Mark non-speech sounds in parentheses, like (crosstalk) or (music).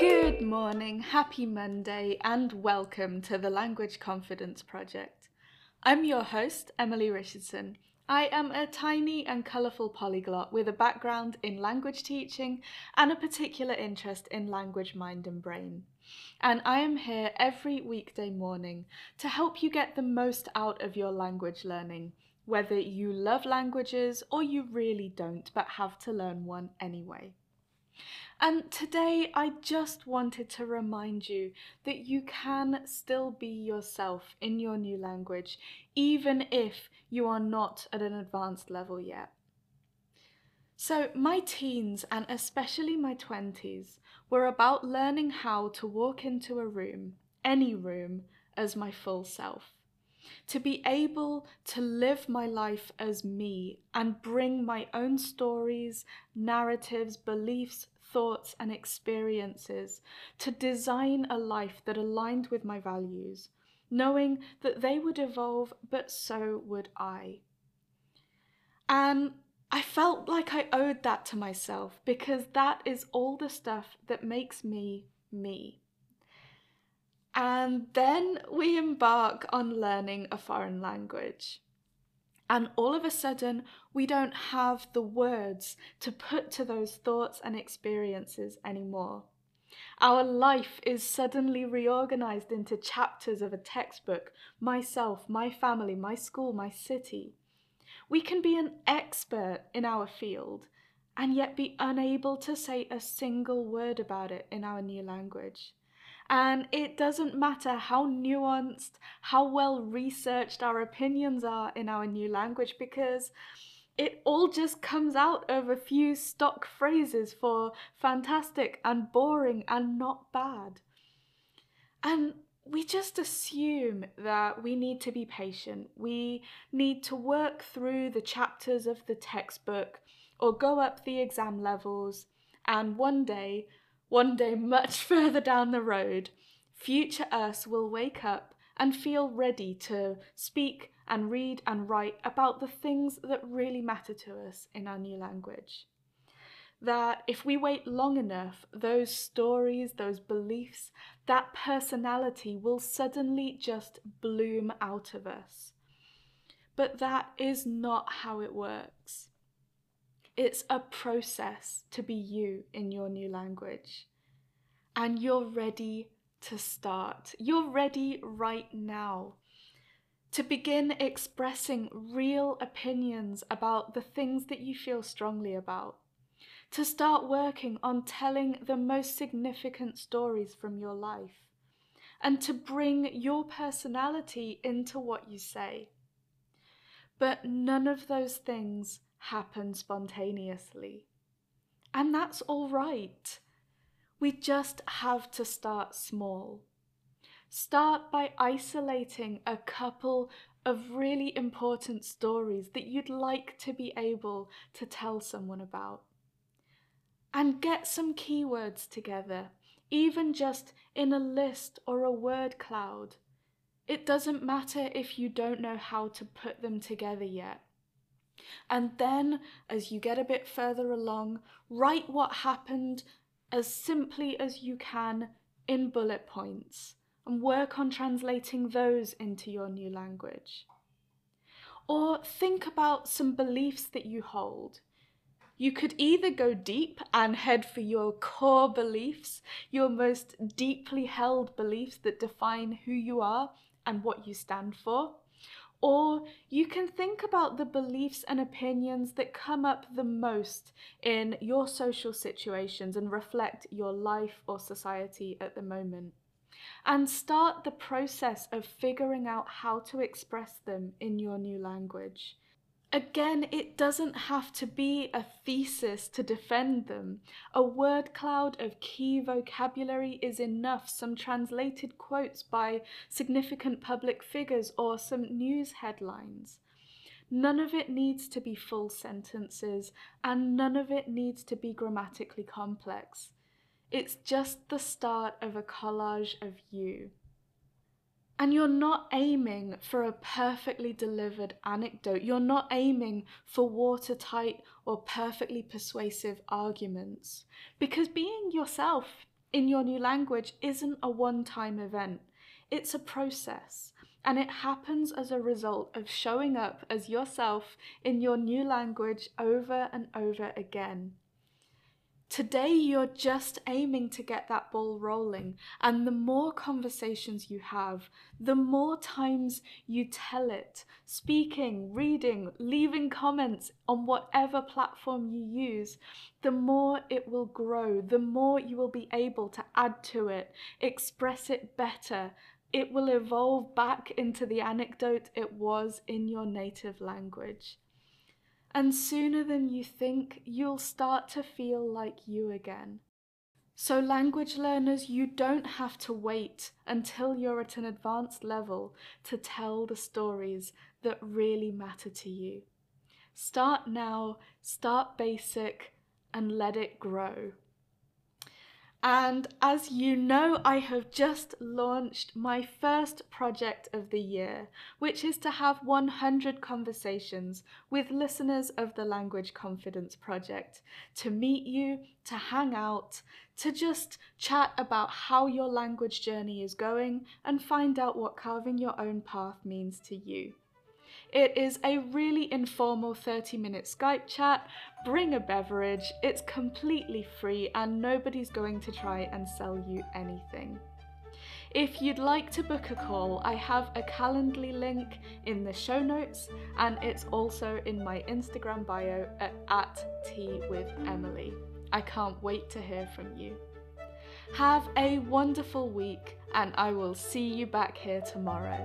Good morning, happy Monday, and welcome to the Language Confidence Project. I'm your host, Emily Richardson. I am a tiny and colourful polyglot with a background in language teaching and a particular interest in language, mind, and brain. And I am here every weekday morning to help you get the most out of your language learning, whether you love languages or you really don't but have to learn one anyway. And today I just wanted to remind you that you can still be yourself in your new language, even if you are not at an advanced level yet. So, my teens and especially my 20s were about learning how to walk into a room, any room, as my full self. To be able to live my life as me and bring my own stories, narratives, beliefs, thoughts, and experiences to design a life that aligned with my values, knowing that they would evolve, but so would I. And I felt like I owed that to myself because that is all the stuff that makes me me. And then we embark on learning a foreign language. And all of a sudden, we don't have the words to put to those thoughts and experiences anymore. Our life is suddenly reorganized into chapters of a textbook myself, my family, my school, my city. We can be an expert in our field and yet be unable to say a single word about it in our new language. And it doesn't matter how nuanced, how well researched our opinions are in our new language because it all just comes out of a few stock phrases for fantastic and boring and not bad. And we just assume that we need to be patient. We need to work through the chapters of the textbook or go up the exam levels, and one day one day, much (laughs) further down the road, future us will wake up and feel ready to speak and read and write about the things that really matter to us in our new language. That if we wait long enough, those stories, those beliefs, that personality will suddenly just bloom out of us. But that is not how it works. It's a process to be you in your new language. And you're ready to start. You're ready right now to begin expressing real opinions about the things that you feel strongly about. To start working on telling the most significant stories from your life. And to bring your personality into what you say. But none of those things happen spontaneously. And that's all right. We just have to start small. Start by isolating a couple of really important stories that you'd like to be able to tell someone about. And get some keywords together, even just in a list or a word cloud. It doesn't matter if you don't know how to put them together yet. And then, as you get a bit further along, write what happened as simply as you can in bullet points and work on translating those into your new language. Or think about some beliefs that you hold. You could either go deep and head for your core beliefs, your most deeply held beliefs that define who you are and what you stand for, or you can think about the beliefs and opinions that come up the most in your social situations and reflect your life or society at the moment. And start the process of figuring out how to express them in your new language. Again, it doesn't have to be a thesis to defend them. A word cloud of key vocabulary is enough, some translated quotes by significant public figures or some news headlines. None of it needs to be full sentences, and none of it needs to be grammatically complex. It's just the start of a collage of you. And you're not aiming for a perfectly delivered anecdote. You're not aiming for watertight or perfectly persuasive arguments. Because being yourself in your new language isn't a one time event, it's a process. And it happens as a result of showing up as yourself in your new language over and over again. Today, you're just aiming to get that ball rolling, and the more conversations you have, the more times you tell it, speaking, reading, leaving comments on whatever platform you use, the more it will grow, the more you will be able to add to it, express it better. It will evolve back into the anecdote it was in your native language. And sooner than you think, you'll start to feel like you again. So, language learners, you don't have to wait until you're at an advanced level to tell the stories that really matter to you. Start now, start basic, and let it grow. And as you know, I have just launched my first project of the year, which is to have 100 conversations with listeners of the Language Confidence Project to meet you, to hang out, to just chat about how your language journey is going and find out what carving your own path means to you. It is a really informal 30 minute Skype chat. Bring a beverage, it's completely free, and nobody's going to try and sell you anything. If you'd like to book a call, I have a Calendly link in the show notes, and it's also in my Instagram bio at, at tea with Emily. I can't wait to hear from you. Have a wonderful week, and I will see you back here tomorrow.